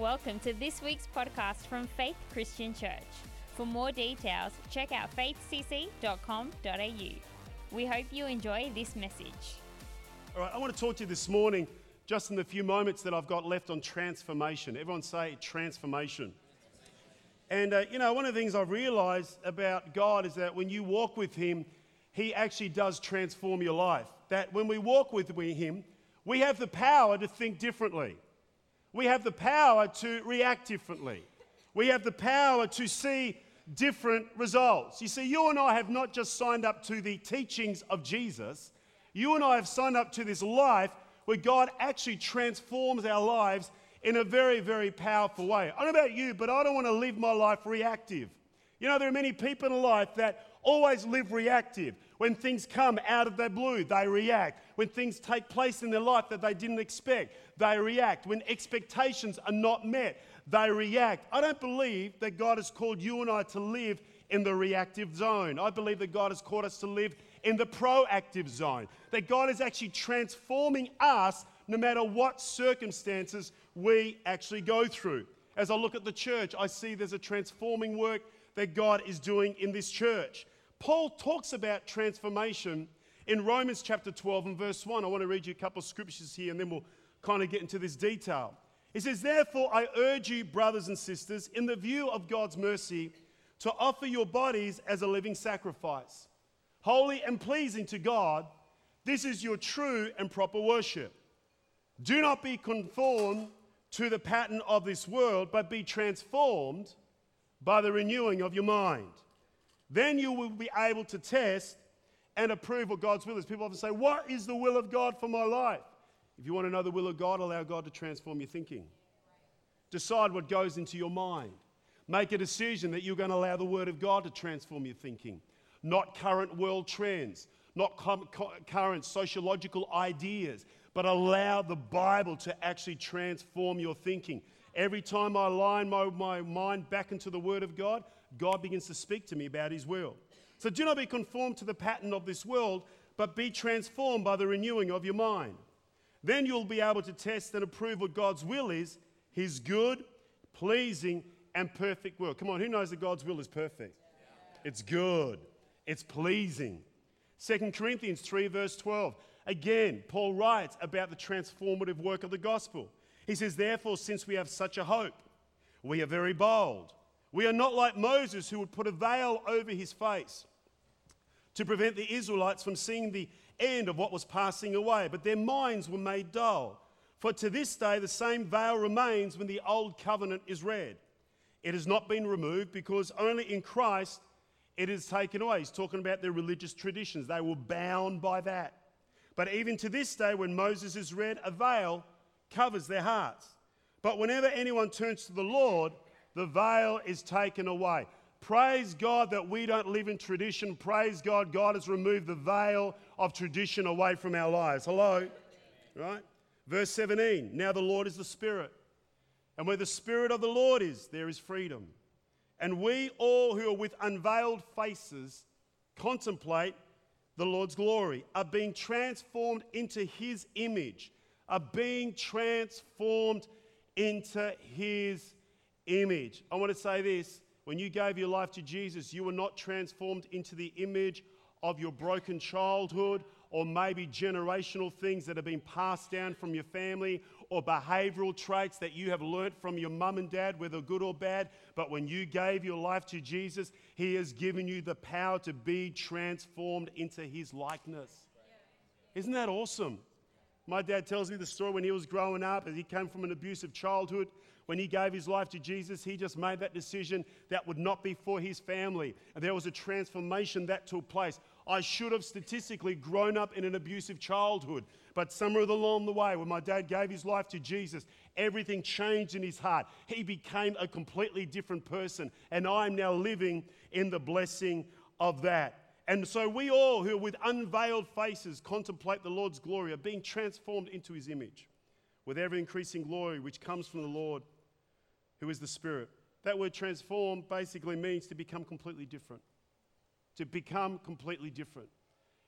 Welcome to this week's podcast from Faith Christian Church. For more details, check out faithcc.com.au. We hope you enjoy this message. All right, I want to talk to you this morning, just in the few moments that I've got left on transformation. Everyone say transformation. And, uh, you know, one of the things I've realized about God is that when you walk with Him, He actually does transform your life. That when we walk with Him, we have the power to think differently. We have the power to react differently. We have the power to see different results. You see, you and I have not just signed up to the teachings of Jesus, you and I have signed up to this life where God actually transforms our lives in a very, very powerful way. I don't know about you, but I don't want to live my life reactive. You know, there are many people in life that always live reactive. When things come out of their blue, they react. When things take place in their life that they didn't expect, they react. When expectations are not met, they react. I don't believe that God has called you and I to live in the reactive zone. I believe that God has called us to live in the proactive zone. That God is actually transforming us no matter what circumstances we actually go through. As I look at the church, I see there's a transforming work that God is doing in this church. Paul talks about transformation in Romans chapter 12 and verse 1. I want to read you a couple of scriptures here and then we'll kind of get into this detail. He says, Therefore, I urge you, brothers and sisters, in the view of God's mercy, to offer your bodies as a living sacrifice, holy and pleasing to God. This is your true and proper worship. Do not be conformed to the pattern of this world, but be transformed by the renewing of your mind. Then you will be able to test and approve what God's will is. People often say, What is the will of God for my life? If you want to know the will of God, allow God to transform your thinking. Decide what goes into your mind. Make a decision that you're going to allow the Word of God to transform your thinking, not current world trends, not com- current sociological ideas, but allow the Bible to actually transform your thinking. Every time I line my, my mind back into the Word of God, God begins to speak to me about His will. So do not be conformed to the pattern of this world, but be transformed by the renewing of your mind. Then you'll be able to test and approve what God's will is His good, pleasing, and perfect will. Come on, who knows that God's will is perfect? It's good, it's pleasing. 2 Corinthians 3, verse 12. Again, Paul writes about the transformative work of the gospel. He says, Therefore, since we have such a hope, we are very bold. We are not like Moses, who would put a veil over his face to prevent the Israelites from seeing the end of what was passing away, but their minds were made dull. For to this day, the same veil remains when the old covenant is read. It has not been removed because only in Christ it is taken away. He's talking about their religious traditions. They were bound by that. But even to this day, when Moses is read, a veil covers their hearts. But whenever anyone turns to the Lord, the veil is taken away. Praise God that we don't live in tradition. Praise God, God has removed the veil of tradition away from our lives. Hello? Right? Verse 17 Now the Lord is the Spirit. And where the Spirit of the Lord is, there is freedom. And we all who are with unveiled faces contemplate the Lord's glory, are being transformed into His image, are being transformed into His image. I want to say this when you gave your life to Jesus, you were not transformed into the image of your broken childhood or maybe generational things that have been passed down from your family or behavioral traits that you have learnt from your mum and dad, whether good or bad. But when you gave your life to Jesus, He has given you the power to be transformed into His likeness. Isn't that awesome? My dad tells me the story when he was growing up, as he came from an abusive childhood. When he gave his life to Jesus, he just made that decision that would not be for his family. And there was a transformation that took place. I should have statistically grown up in an abusive childhood. But somewhere along the way, when my dad gave his life to Jesus, everything changed in his heart. He became a completely different person. And I'm now living in the blessing of that. And so we all who with unveiled faces contemplate the Lord's glory are being transformed into his image with ever increasing glory which comes from the Lord who is the Spirit. That word transform basically means to become completely different. To become completely different.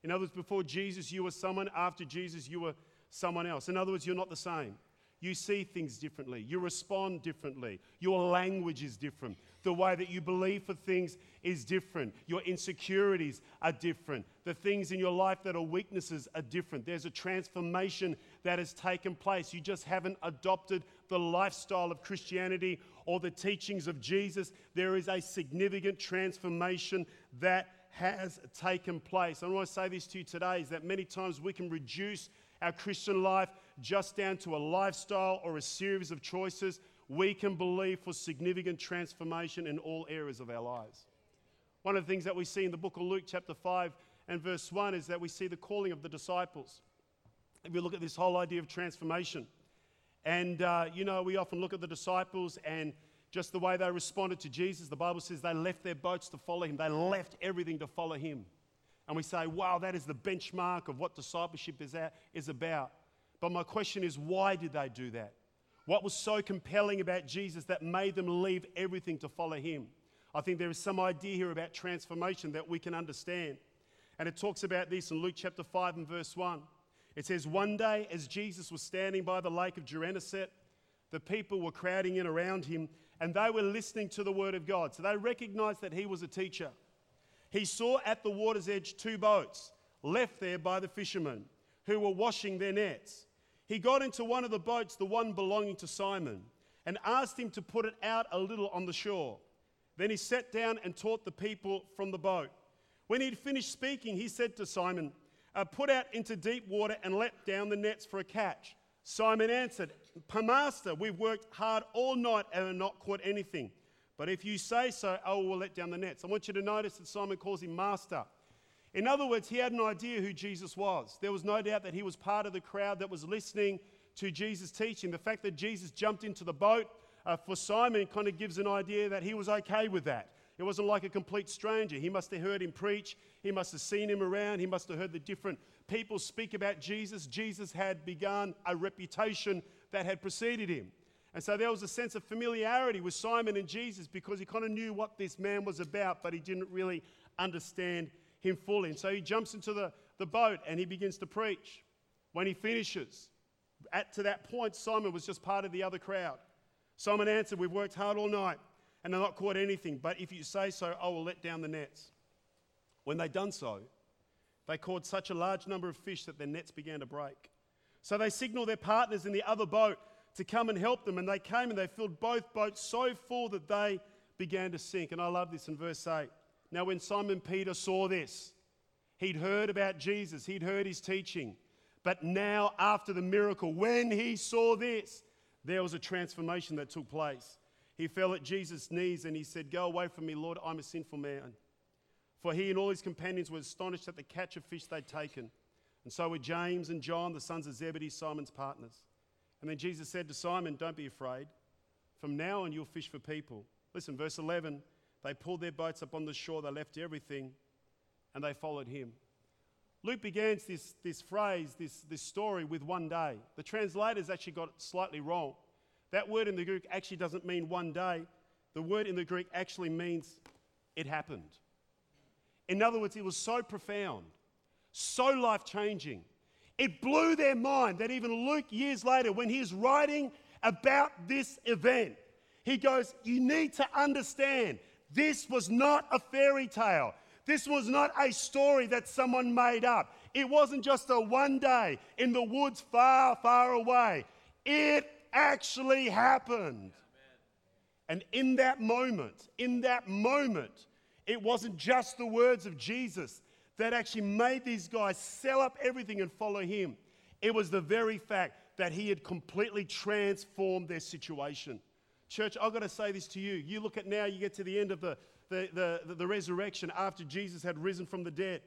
In other words, before Jesus, you were someone. After Jesus, you were someone else. In other words, you're not the same. you see things differently, you respond differently, your language is different, the way that you believe for things is different, your insecurities are different, the things in your life that are weaknesses are different. There's a transformation that has taken place. You just haven't adopted the lifestyle of Christianity or the teachings of Jesus. There is a significant transformation that has taken place. And I want to say this to you today is that many times we can reduce our Christian life just down to a lifestyle or a series of choices, we can believe for significant transformation in all areas of our lives. One of the things that we see in the book of Luke, chapter 5 and verse 1, is that we see the calling of the disciples. If we look at this whole idea of transformation, and uh, you know, we often look at the disciples and just the way they responded to Jesus, the Bible says they left their boats to follow him. They left everything to follow him. And we say, wow, that is the benchmark of what discipleship is, at, is about. But my question is, why did they do that? What was so compelling about Jesus that made them leave everything to follow him? I think there is some idea here about transformation that we can understand. And it talks about this in Luke chapter 5 and verse 1. It says, One day, as Jesus was standing by the lake of Gennesaret, the people were crowding in around him and they were listening to the word of God. So they recognized that he was a teacher. He saw at the water's edge two boats left there by the fishermen who were washing their nets. He got into one of the boats, the one belonging to Simon, and asked him to put it out a little on the shore. Then he sat down and taught the people from the boat. When he'd finished speaking, he said to Simon, uh, Put out into deep water and let down the nets for a catch. Simon answered, Master, we've worked hard all night and have not caught anything. But if you say so, I will let down the nets. I want you to notice that Simon calls him Master. In other words, he had an idea who Jesus was. There was no doubt that he was part of the crowd that was listening to Jesus' teaching. The fact that Jesus jumped into the boat uh, for Simon kind of gives an idea that he was okay with that. It wasn't like a complete stranger. He must have heard him preach, he must have seen him around, he must have heard the different people speak about Jesus. Jesus had begun a reputation that had preceded him. And so there was a sense of familiarity with Simon and Jesus because he kind of knew what this man was about, but he didn't really understand him fully. And so he jumps into the, the boat and he begins to preach. When he finishes, at to that point, Simon was just part of the other crowd. Simon answered, We've worked hard all night and they're not caught anything, but if you say so, I will let down the nets. When they'd done so, they caught such a large number of fish that their nets began to break. So they signaled their partners in the other boat to come and help them, and they came and they filled both boats so full that they began to sink. And I love this in verse 8. Now, when Simon Peter saw this, he'd heard about Jesus, he'd heard his teaching. But now, after the miracle, when he saw this, there was a transformation that took place. He fell at Jesus' knees and he said, Go away from me, Lord, I'm a sinful man. For he and all his companions were astonished at the catch of fish they'd taken. And so were James and John, the sons of Zebedee, Simon's partners. And then Jesus said to Simon, Don't be afraid. From now on, you'll fish for people. Listen, verse 11 they pulled their boats up on the shore, they left everything, and they followed him. Luke begins this, this phrase, this, this story, with one day. The translators actually got it slightly wrong. That word in the Greek actually doesn't mean one day, the word in the Greek actually means it happened. In other words, it was so profound, so life changing. It blew their mind that even Luke, years later, when he's writing about this event, he goes, You need to understand this was not a fairy tale. This was not a story that someone made up. It wasn't just a one day in the woods far, far away. It actually happened. And in that moment, in that moment, it wasn't just the words of Jesus that actually made these guys sell up everything and follow him. It was the very fact that he had completely transformed their situation. Church, I've got to say this to you. You look at now, you get to the end of the, the, the, the, resurrection after Jesus had risen from the dead.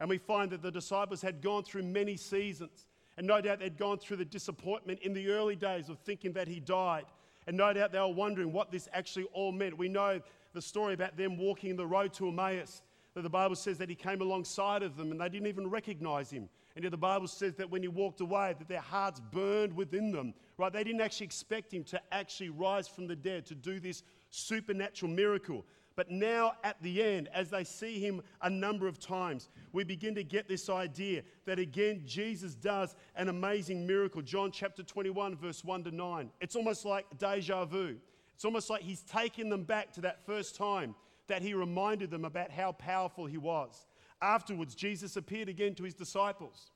And we find that the disciples had gone through many seasons. And no doubt they'd gone through the disappointment in the early days of thinking that he died. And no doubt they were wondering what this actually all meant. We know the story about them walking the road to Emmaus. That the Bible says that he came alongside of them and they didn't even recognize him. And yet the Bible says that when he walked away, that their hearts burned within them. Right? They didn't actually expect him to actually rise from the dead to do this supernatural miracle. But now, at the end, as they see him a number of times, we begin to get this idea that again, Jesus does an amazing miracle. John chapter 21, verse 1 to 9. It's almost like deja vu. It's almost like he's taken them back to that first time that he reminded them about how powerful he was. Afterwards, Jesus appeared again to his disciples.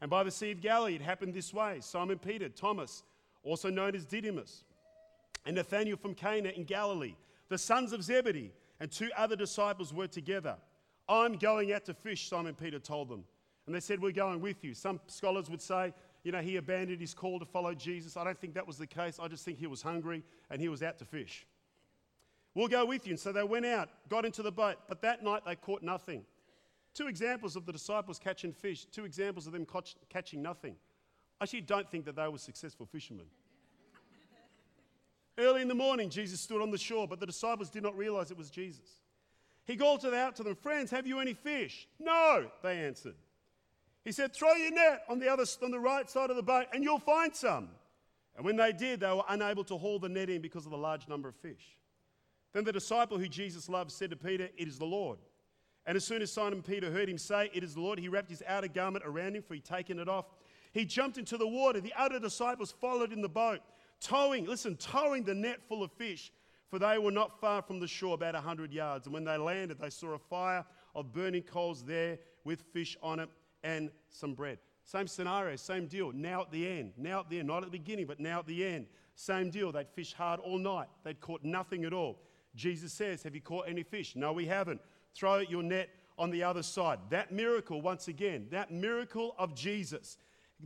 And by the Sea of Galilee, it happened this way Simon Peter, Thomas, also known as Didymus, and Nathanael from Cana in Galilee, the sons of Zebedee, and two other disciples were together. I'm going out to fish, Simon Peter told them. And they said, We're going with you. Some scholars would say, you know, he abandoned his call to follow Jesus. I don't think that was the case. I just think he was hungry and he was out to fish. We'll go with you. And so they went out, got into the boat, but that night they caught nothing. Two examples of the disciples catching fish, two examples of them catching nothing. I actually don't think that they were successful fishermen. Early in the morning, Jesus stood on the shore, but the disciples did not realize it was Jesus. He called out to them, Friends, have you any fish? No, they answered. He said, Throw your net on the, other, on the right side of the boat and you'll find some. And when they did, they were unable to haul the net in because of the large number of fish. Then the disciple who Jesus loved said to Peter, It is the Lord. And as soon as Simon Peter heard him say, It is the Lord, he wrapped his outer garment around him, for he'd taken it off. He jumped into the water. The other disciples followed in the boat, towing, listen, towing the net full of fish, for they were not far from the shore, about a hundred yards. And when they landed, they saw a fire of burning coals there with fish on it and some bread. Same scenario, same deal. Now at the end, now at the end, not at the beginning, but now at the end. Same deal. They'd fished hard all night. They'd caught nothing at all. Jesus says, Have you caught any fish? No, we haven't. Throw your net on the other side. That miracle, once again, that miracle of Jesus,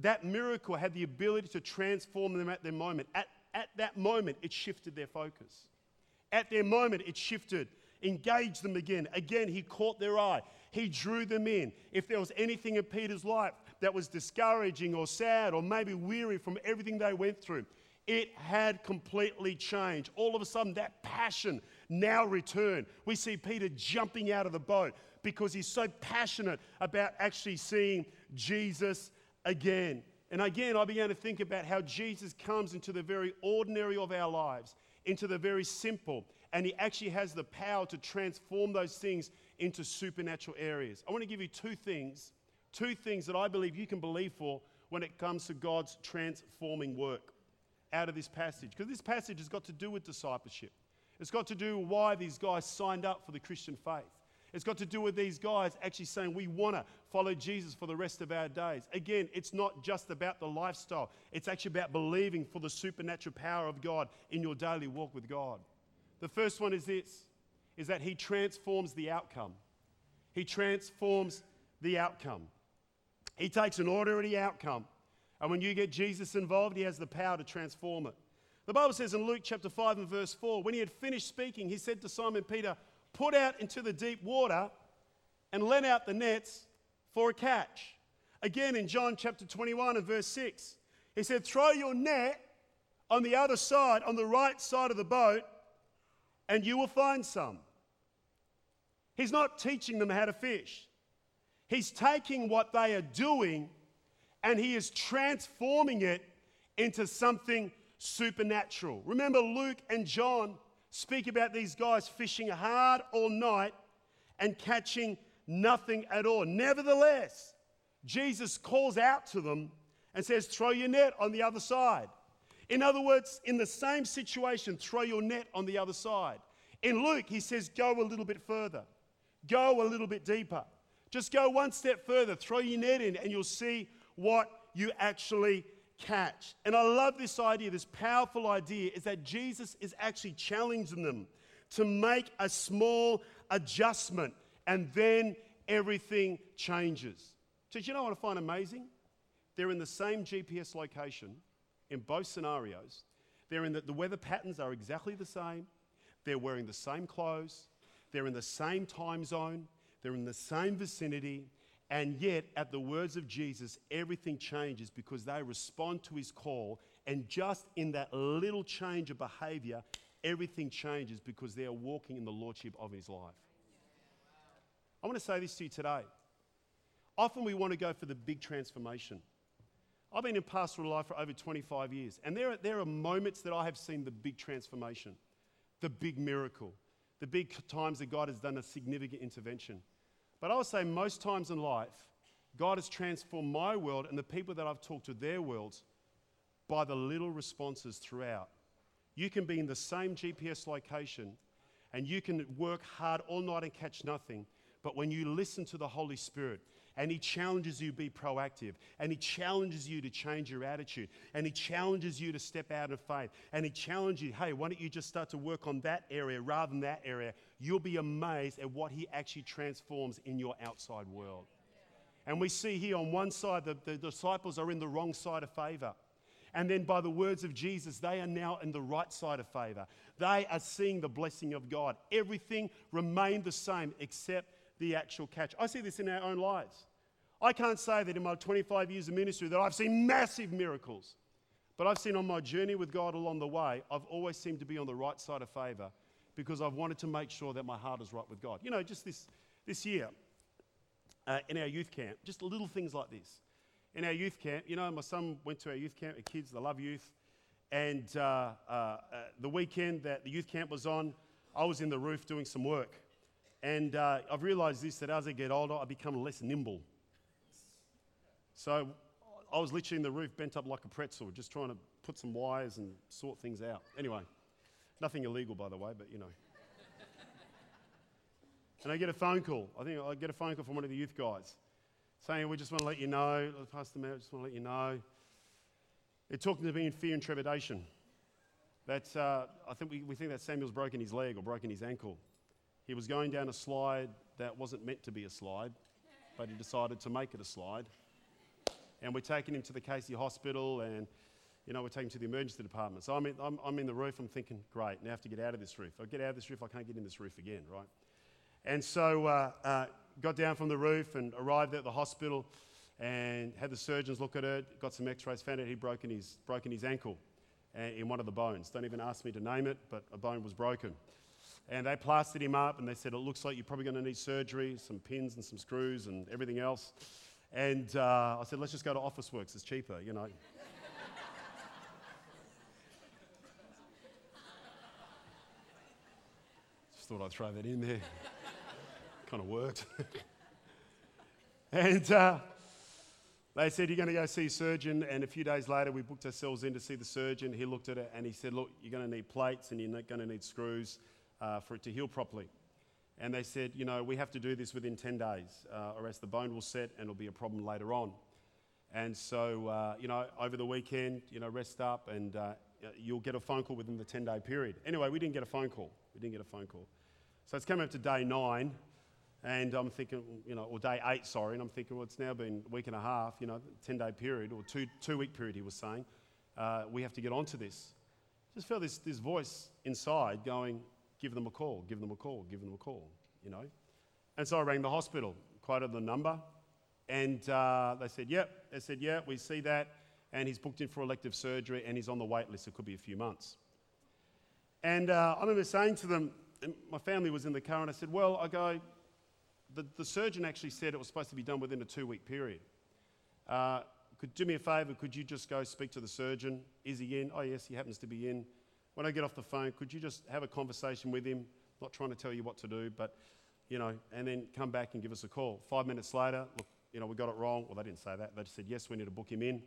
that miracle had the ability to transform them at their moment. At, at that moment, it shifted their focus. At their moment, it shifted, engaged them again. Again, he caught their eye. He drew them in. If there was anything in Peter's life that was discouraging or sad or maybe weary from everything they went through, it had completely changed. All of a sudden, that passion now returned. We see Peter jumping out of the boat because he's so passionate about actually seeing Jesus again. And again, I began to think about how Jesus comes into the very ordinary of our lives, into the very simple, and he actually has the power to transform those things into supernatural areas. I want to give you two things, two things that I believe you can believe for when it comes to God's transforming work out of this passage. Because this passage has got to do with discipleship. It's got to do with why these guys signed up for the Christian faith. It's got to do with these guys actually saying, We want to follow Jesus for the rest of our days. Again, it's not just about the lifestyle, it's actually about believing for the supernatural power of God in your daily walk with God. The first one is this is that he transforms the outcome. He transforms the outcome. He takes an ordinary outcome, and when you get Jesus involved, he has the power to transform it. The Bible says in Luke chapter 5 and verse 4, when he had finished speaking, he said to Simon Peter, Put out into the deep water and let out the nets for a catch. Again in John chapter 21 and verse 6, he said, Throw your net on the other side, on the right side of the boat, and you will find some. He's not teaching them how to fish. He's taking what they are doing and he is transforming it into something supernatural. Remember, Luke and John speak about these guys fishing hard all night and catching nothing at all. Nevertheless, Jesus calls out to them and says, Throw your net on the other side. In other words, in the same situation, throw your net on the other side. In Luke, he says, Go a little bit further, go a little bit deeper. Just go one step further, throw your net in, and you'll see what you actually catch. And I love this idea, this powerful idea, is that Jesus is actually challenging them to make a small adjustment and then everything changes. So, you know what I find amazing? They're in the same GPS location in both scenarios. They're in the, the weather patterns are exactly the same. They're wearing the same clothes. They're in the same time zone. They're in the same vicinity. And yet, at the words of Jesus, everything changes because they respond to his call. And just in that little change of behavior, everything changes because they are walking in the lordship of his life. I want to say this to you today. Often we want to go for the big transformation. I've been in pastoral life for over 25 years, and there are, there are moments that I have seen the big transformation, the big miracle, the big times that God has done a significant intervention. But I would say most times in life, God has transformed my world and the people that I've talked to their worlds by the little responses throughout. You can be in the same GPS location and you can work hard all night and catch nothing. But when you listen to the Holy Spirit and He challenges you to be proactive, and He challenges you to change your attitude, and He challenges you to step out of faith, and He challenges you, hey, why don't you just start to work on that area rather than that area? You'll be amazed at what He actually transforms in your outside world. And we see here on one side, the, the disciples are in the wrong side of favor. And then by the words of Jesus, they are now in the right side of favor. They are seeing the blessing of God. Everything remained the same except the actual catch. I see this in our own lives. I can't say that in my 25 years of ministry that I've seen massive miracles. But I've seen on my journey with God along the way, I've always seemed to be on the right side of favor because I've wanted to make sure that my heart is right with God. You know, just this, this year uh, in our youth camp, just little things like this. In our youth camp, you know, my son went to our youth camp, the kids, they love youth. And uh, uh, uh, the weekend that the youth camp was on, I was in the roof doing some work. And uh, I've realized this that as I get older, I become less nimble. So I was literally in the roof, bent up like a pretzel, just trying to put some wires and sort things out. Anyway, nothing illegal, by the way, but you know. and I get a phone call. I think I get a phone call from one of the youth guys saying, We just want to let you know, Pastor Matt, just want to let you know. They're talking to me in fear and trepidation. That uh, I think we, we think that Samuel's broken his leg or broken his ankle. He was going down a slide that wasn't meant to be a slide, but he decided to make it a slide. And we're taking him to the Casey Hospital and, you know, we're taking him to the emergency department. So I'm in, I'm, I'm in the roof, I'm thinking, great, now I have to get out of this roof. If I get out of this roof, I can't get in this roof again, right? And so uh, uh, got down from the roof and arrived at the hospital and had the surgeons look at it, got some x-rays, found out he'd broken his, broken his ankle uh, in one of the bones. Don't even ask me to name it, but a bone was broken. And they plastered him up and they said, It looks like you're probably going to need surgery, some pins and some screws and everything else. And uh, I said, Let's just go to Officeworks, it's cheaper, you know. just thought I'd throw that in there. kind of worked. and uh, they said, You're going to go see a surgeon. And a few days later, we booked ourselves in to see the surgeon. He looked at it and he said, Look, you're going to need plates and you're going to need screws uh, for it to heal properly. And they said, you know, we have to do this within 10 days, uh, or else the bone will set and it'll be a problem later on. And so, uh, you know, over the weekend, you know, rest up and uh, you'll get a phone call within the 10 day period. Anyway, we didn't get a phone call. We didn't get a phone call. So it's coming up to day nine, and I'm thinking, you know, or day eight, sorry, and I'm thinking, well, it's now been a week and a half, you know, 10 day period, or two, two week period, he was saying. Uh, we have to get onto this. Just felt this, this voice inside going, give them a call, give them a call, give them a call, you know. And so I rang the hospital, quoted the number, and uh, they said, yep. They said, yeah, we see that. And he's booked in for elective surgery and he's on the wait list. It could be a few months. And uh, I remember saying to them, my family was in the car, and I said, well, I go, the, the surgeon actually said it was supposed to be done within a two week period. Uh, could do me a favour, could you just go speak to the surgeon? Is he in? Oh, yes, he happens to be in when I get off the phone, could you just have a conversation with him? Not trying to tell you what to do, but, you know, and then come back and give us a call. Five minutes later, look, you know, we got it wrong. Well, they didn't say that. They just said, yes, we need to book him in,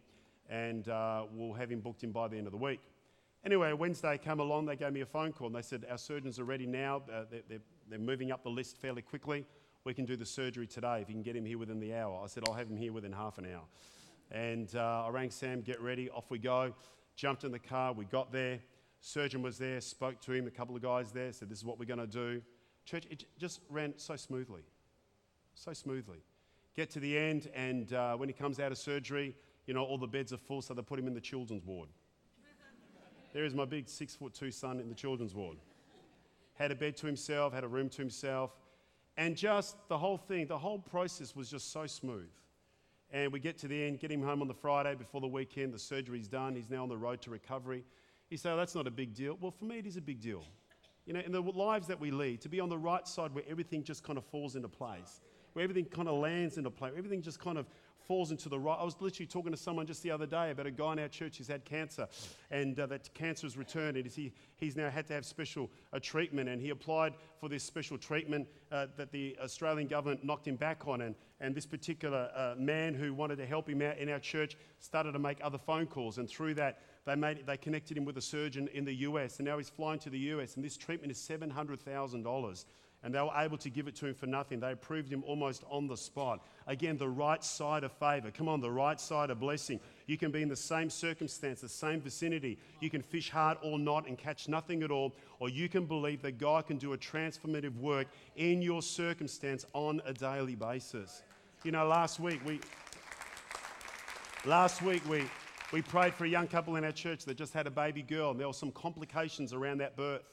and uh, we'll have him booked in by the end of the week. Anyway, Wednesday came along, they gave me a phone call, and they said, our surgeons are ready now. Uh, they're, they're, they're moving up the list fairly quickly. We can do the surgery today if you can get him here within the hour. I said, I'll have him here within half an hour. And uh, I rang Sam, get ready, off we go. Jumped in the car, we got there. Surgeon was there, spoke to him, a couple of guys there, said, This is what we're going to do. Church, it just ran so smoothly. So smoothly. Get to the end, and uh, when he comes out of surgery, you know, all the beds are full, so they put him in the children's ward. there is my big six foot two son in the children's ward. Had a bed to himself, had a room to himself, and just the whole thing, the whole process was just so smooth. And we get to the end, get him home on the Friday before the weekend, the surgery's done, he's now on the road to recovery. You say, oh, that's not a big deal. Well, for me, it is a big deal. You know, in the lives that we lead, to be on the right side where everything just kind of falls into place, where everything kind of lands into place, everything just kind of falls into the right. I was literally talking to someone just the other day about a guy in our church who's had cancer, and uh, that cancer has returned, and he, he's now had to have special uh, treatment, and he applied for this special treatment uh, that the Australian government knocked him back on, and, and this particular uh, man who wanted to help him out in our church started to make other phone calls, and through that, they, made, they connected him with a surgeon in the US, and now he's flying to the US, and this treatment is $700,000 and they were able to give it to him for nothing. They approved him almost on the spot. Again, the right side of favor. Come on, the right side of blessing. You can be in the same circumstance, the same vicinity. You can fish hard or not and catch nothing at all, or you can believe that God can do a transformative work in your circumstance on a daily basis. You know, last week we last week we we prayed for a young couple in our church that just had a baby girl, and there were some complications around that birth.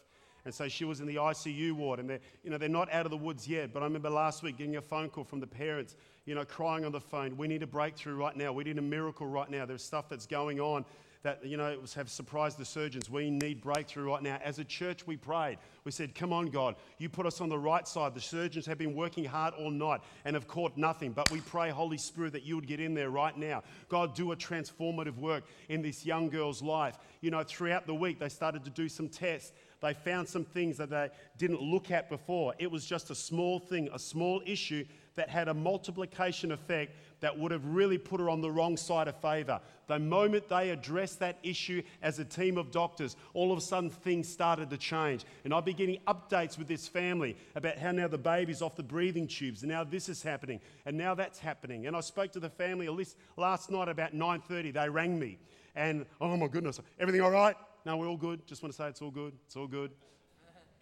And so she was in the ICU ward, and they're, you know, they're not out of the woods yet. But I remember last week getting a phone call from the parents, you know, crying on the phone, We need a breakthrough right now. We need a miracle right now. There's stuff that's going on that, you know, have surprised the surgeons. We need breakthrough right now. As a church, we prayed. We said, Come on, God, you put us on the right side. The surgeons have been working hard all night and have caught nothing. But we pray, Holy Spirit, that you would get in there right now. God, do a transformative work in this young girl's life. You know, throughout the week, they started to do some tests they found some things that they didn't look at before. It was just a small thing, a small issue that had a multiplication effect that would have really put her on the wrong side of favor. The moment they addressed that issue as a team of doctors, all of a sudden things started to change. And I've been getting updates with this family about how now the baby's off the breathing tubes, and now this is happening, and now that's happening. And I spoke to the family last night about 9:30. They rang me, and oh my goodness, everything all right? No, we're all good. Just want to say it's all good. It's all good.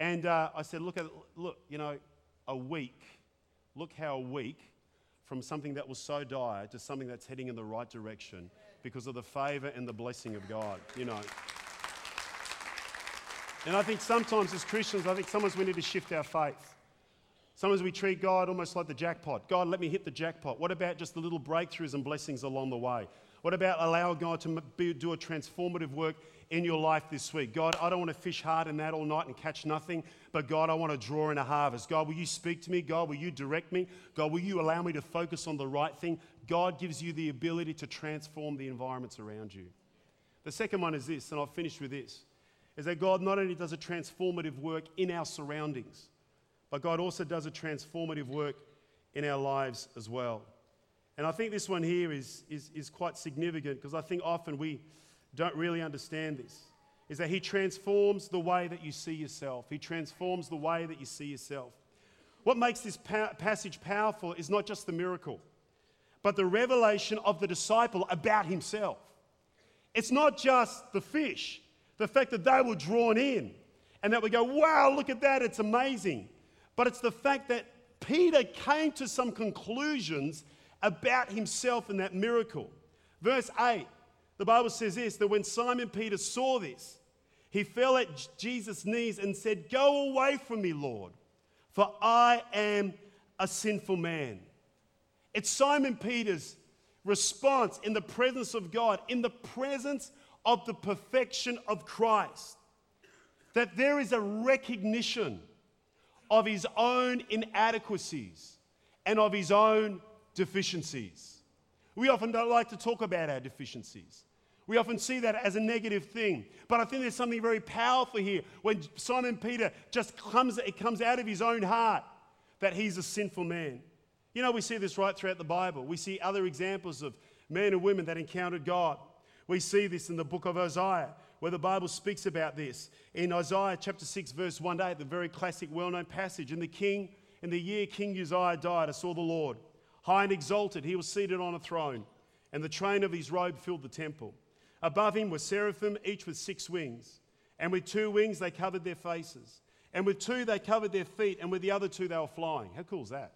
And uh, I said, look at look, you know, a week. Look how a week from something that was so dire to something that's heading in the right direction because of the favor and the blessing of God. You know. And I think sometimes as Christians, I think sometimes we need to shift our faith. Sometimes we treat God almost like the jackpot. God, let me hit the jackpot. What about just the little breakthroughs and blessings along the way? What about allow God to do a transformative work in your life this week? God, I don't want to fish hard in that all night and catch nothing, but God, I want to draw in a harvest. God, will you speak to me? God, will you direct me? God, will you allow me to focus on the right thing? God gives you the ability to transform the environments around you. The second one is this, and I'll finish with this, is that God not only does a transformative work in our surroundings, but God also does a transformative work in our lives as well. And I think this one here is, is, is quite significant because I think often we don't really understand this. Is that He transforms the way that you see yourself, He transforms the way that you see yourself. What makes this pa- passage powerful is not just the miracle, but the revelation of the disciple about himself. It's not just the fish, the fact that they were drawn in and that we go, wow, look at that, it's amazing. But it's the fact that Peter came to some conclusions about himself in that miracle. Verse 8, the Bible says this that when Simon Peter saw this, he fell at Jesus' knees and said, Go away from me, Lord, for I am a sinful man. It's Simon Peter's response in the presence of God, in the presence of the perfection of Christ, that there is a recognition of his own inadequacies and of his own deficiencies. We often don't like to talk about our deficiencies. We often see that as a negative thing. But I think there's something very powerful here when Simon Peter just comes, it comes out of his own heart that he's a sinful man. You know, we see this right throughout the Bible. We see other examples of men and women that encountered God. We see this in the book of Isaiah, where the Bible speaks about this. In Isaiah chapter 6, verse 1 to 8, the very classic, well known passage. In the king, in the year King Uzziah died, I saw the Lord High and exalted, he was seated on a throne, and the train of his robe filled the temple. Above him were seraphim, each with six wings. And with two wings they covered their faces. And with two they covered their feet, and with the other two they were flying. How cool is that?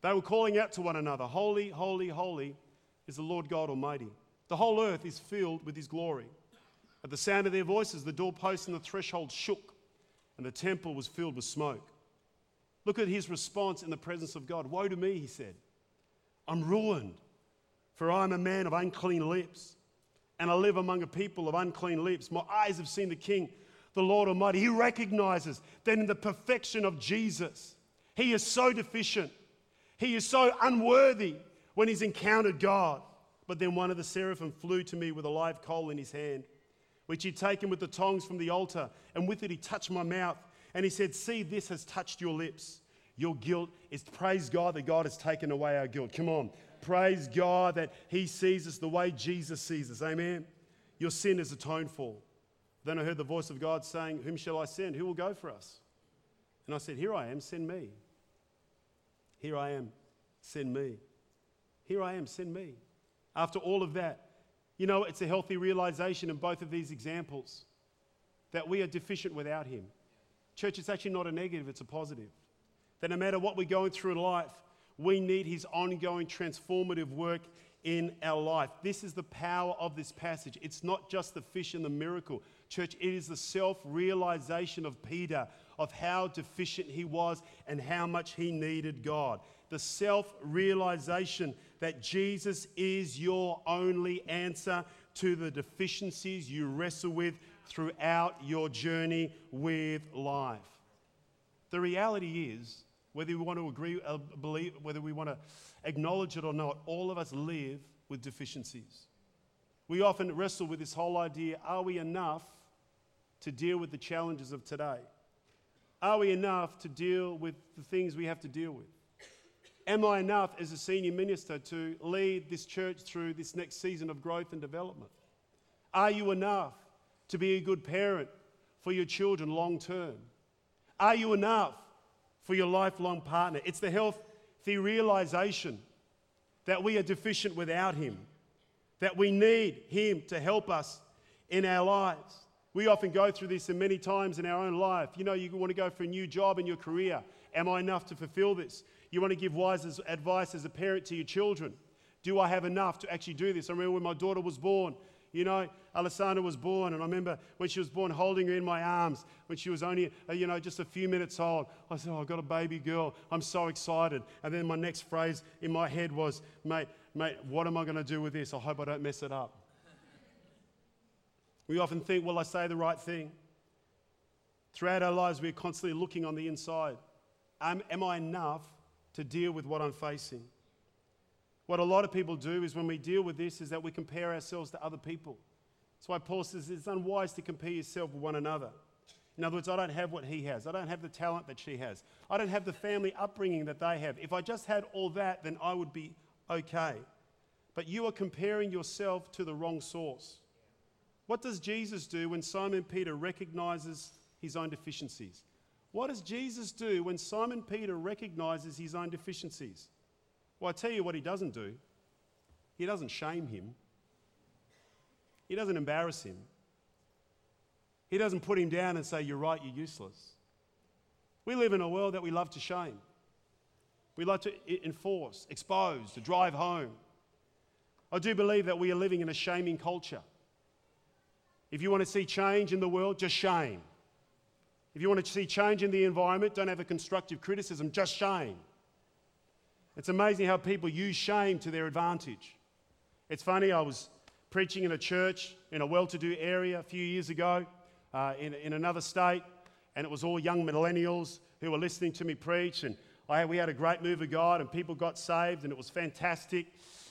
They were calling out to one another Holy, holy, holy is the Lord God Almighty. The whole earth is filled with his glory. At the sound of their voices, the doorposts and the threshold shook, and the temple was filled with smoke. Look at his response in the presence of God. Woe to me, he said. I'm ruined, for I'm a man of unclean lips, and I live among a people of unclean lips. My eyes have seen the King, the Lord Almighty. He recognizes that in the perfection of Jesus, he is so deficient, he is so unworthy. when he's encountered God. But then one of the seraphim flew to me with a live coal in his hand, which he'd taken with the tongs from the altar, and with it he touched my mouth. And he said, See, this has touched your lips. Your guilt is praise God that God has taken away our guilt. Come on. Praise God that He sees us the way Jesus sees us. Amen. Your sin is atoned for. Then I heard the voice of God saying, Whom shall I send? Who will go for us? And I said, Here I am, send me. Here I am, send me. Here I am, send me. After all of that, you know, it's a healthy realization in both of these examples that we are deficient without Him. Church, it's actually not a negative, it's a positive. That no matter what we're going through in life, we need His ongoing transformative work in our life. This is the power of this passage. It's not just the fish and the miracle. Church, it is the self realization of Peter of how deficient he was and how much he needed God. The self realization that Jesus is your only answer to the deficiencies you wrestle with throughout your journey with life. The reality is, whether we want to agree, uh, believe, whether we want to acknowledge it or not, all of us live with deficiencies. We often wrestle with this whole idea are we enough to deal with the challenges of today? Are we enough to deal with the things we have to deal with? Am I enough as a senior minister to lead this church through this next season of growth and development? Are you enough to be a good parent for your children long term? Are you enough for your lifelong partner? It's the healthy realization that we are deficient without Him, that we need Him to help us in our lives. We often go through this and many times in our own life. You know, you want to go for a new job in your career. Am I enough to fulfill this? You want to give wise advice as a parent to your children. Do I have enough to actually do this? I remember when my daughter was born, you know, Alessandra was born, and I remember when she was born holding her in my arms when she was only, uh, you know, just a few minutes old. I said, Oh, I've got a baby girl. I'm so excited. And then my next phrase in my head was, Mate, mate, what am I going to do with this? I hope I don't mess it up. we often think, Will I say the right thing? Throughout our lives, we're constantly looking on the inside. Am, am I enough to deal with what I'm facing. What a lot of people do is when we deal with this is that we compare ourselves to other people. That's why Paul says it's unwise to compare yourself with one another. In other words, I don't have what he has. I don't have the talent that she has. I don't have the family upbringing that they have. If I just had all that, then I would be okay. But you are comparing yourself to the wrong source. What does Jesus do when Simon Peter recognizes his own deficiencies? What does Jesus do when Simon Peter recognizes his own deficiencies? Well, I tell you what he doesn't do. He doesn't shame him, he doesn't embarrass him, he doesn't put him down and say, You're right, you're useless. We live in a world that we love to shame. We love to enforce, expose, to drive home. I do believe that we are living in a shaming culture. If you want to see change in the world, just shame. If you want to see change in the environment, don't have a constructive criticism, just shame. It's amazing how people use shame to their advantage. It's funny, I was preaching in a church in a well to do area a few years ago uh, in, in another state, and it was all young millennials who were listening to me preach. And I, we had a great move of God, and people got saved, and it was fantastic.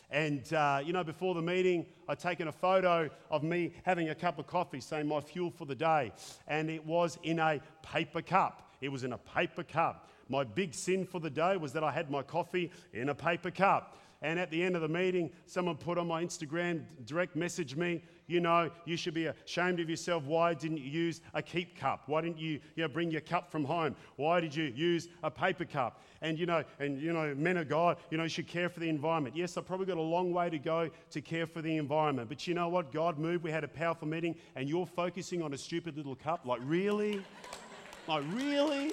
And, uh, you know, before the meeting, I'd taken a photo of me having a cup of coffee, saying my fuel for the day. And it was in a paper cup. It was in a paper cup. My big sin for the day was that I had my coffee in a paper cup. And at the end of the meeting, someone put on my Instagram, direct message me, you know, you should be ashamed of yourself. Why didn't you use a keep cup? Why didn't you, you know, bring your cup from home? Why did you use a paper cup? And you know, and you know, men of God, you know, you should care for the environment. Yes, I've probably got a long way to go to care for the environment. But you know what? God moved. We had a powerful meeting, and you're focusing on a stupid little cup. Like, really? like, really?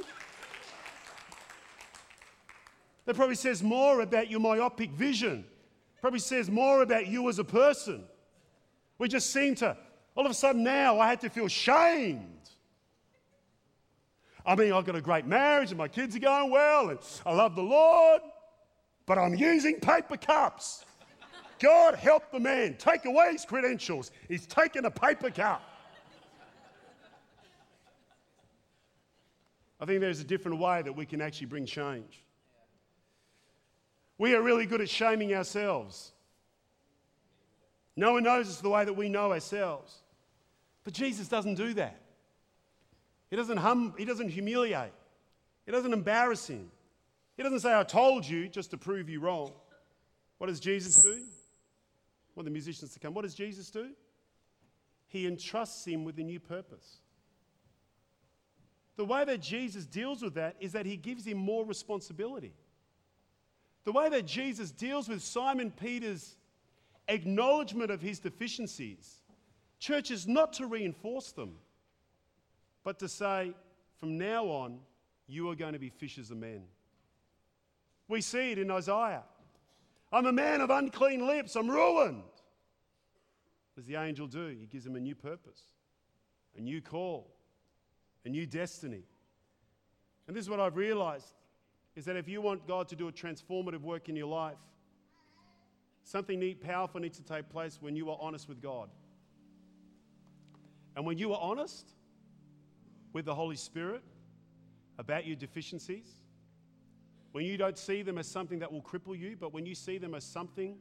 That probably says more about your myopic vision. Probably says more about you as a person. We just seem to, all of a sudden now, I had to feel shamed. I mean, I've got a great marriage and my kids are going well and I love the Lord, but I'm using paper cups. God help the man. Take away his credentials. He's taking a paper cup. I think there's a different way that we can actually bring change. We are really good at shaming ourselves. No one knows us the way that we know ourselves. But Jesus doesn't do that. He doesn't, hum, he doesn't humiliate. He doesn't embarrass him. He doesn't say, I told you just to prove you wrong. What does Jesus do? Want the musicians to come. What does Jesus do? He entrusts him with a new purpose. The way that Jesus deals with that is that he gives him more responsibility. The way that Jesus deals with Simon Peter's acknowledgement of his deficiencies, church is not to reinforce them, but to say, from now on, you are going to be fishers of men. We see it in Isaiah. I'm a man of unclean lips, I'm ruined. What does the angel do? He gives him a new purpose, a new call, a new destiny. And this is what I've realized is that if you want God to do a transformative work in your life, something neat, powerful needs to take place when you are honest with God. And when you are honest with the Holy Spirit about your deficiencies, when you don't see them as something that will cripple you, but when you see them as something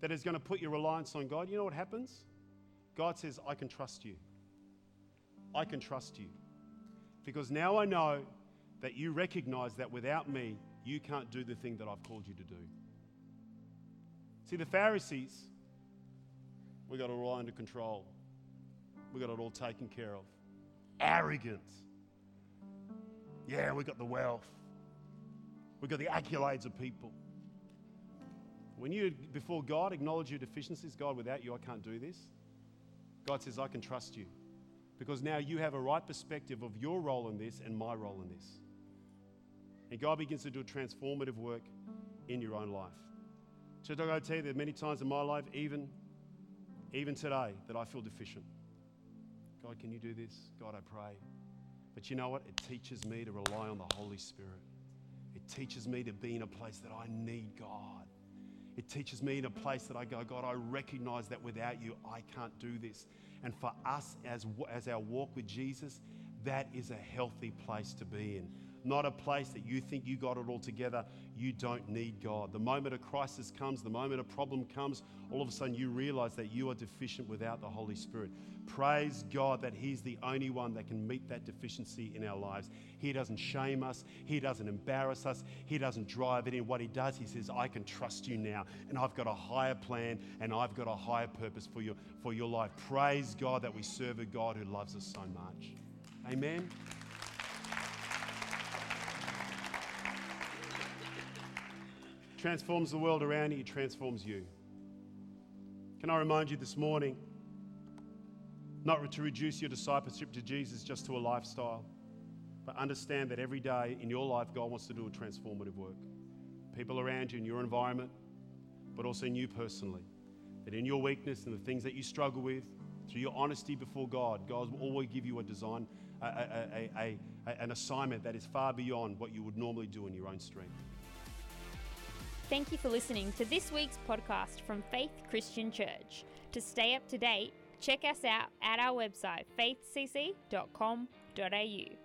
that is going to put your reliance on God, you know what happens? God says, I can trust you. I can trust you. Because now I know that you recognize that without me, you can't do the thing that I've called you to do. See, the Pharisees, we got it all under control, we got it all taken care of. Arrogance. Yeah, we got the wealth. We've got the accolades of people. When you, before God, acknowledge your deficiencies, God, without you, I can't do this. God says, I can trust you. Because now you have a right perspective of your role in this and my role in this. And God begins to do a transformative work in your own life. So, I tell you, there are many times in my life, even, even today, that I feel deficient. God, can you do this? God, I pray. But you know what? It teaches me to rely on the Holy Spirit. It teaches me to be in a place that I need God. It teaches me in a place that I go, God, I recognize that without you, I can't do this. And for us, as, as our walk with Jesus, that is a healthy place to be in not a place that you think you got it all together. You don't need God. The moment a crisis comes, the moment a problem comes, all of a sudden you realize that you are deficient without the Holy Spirit. Praise God that He's the only one that can meet that deficiency in our lives. He doesn't shame us, He doesn't embarrass us, He doesn't drive it in. What He does, He says, I can trust you now, and I've got a higher plan and I've got a higher purpose for your, for your life. Praise God that we serve a God who loves us so much. Amen. Transforms the world around you, He transforms you. Can I remind you this morning not to reduce your discipleship to Jesus just to a lifestyle, but understand that every day in your life, God wants to do a transformative work. People around you, in your environment, but also in you personally. That in your weakness and the things that you struggle with, through your honesty before God, God will always give you a design, a, a, a, an assignment that is far beyond what you would normally do in your own strength. Thank you for listening to this week's podcast from Faith Christian Church. To stay up to date, check us out at our website faithcc.com.au.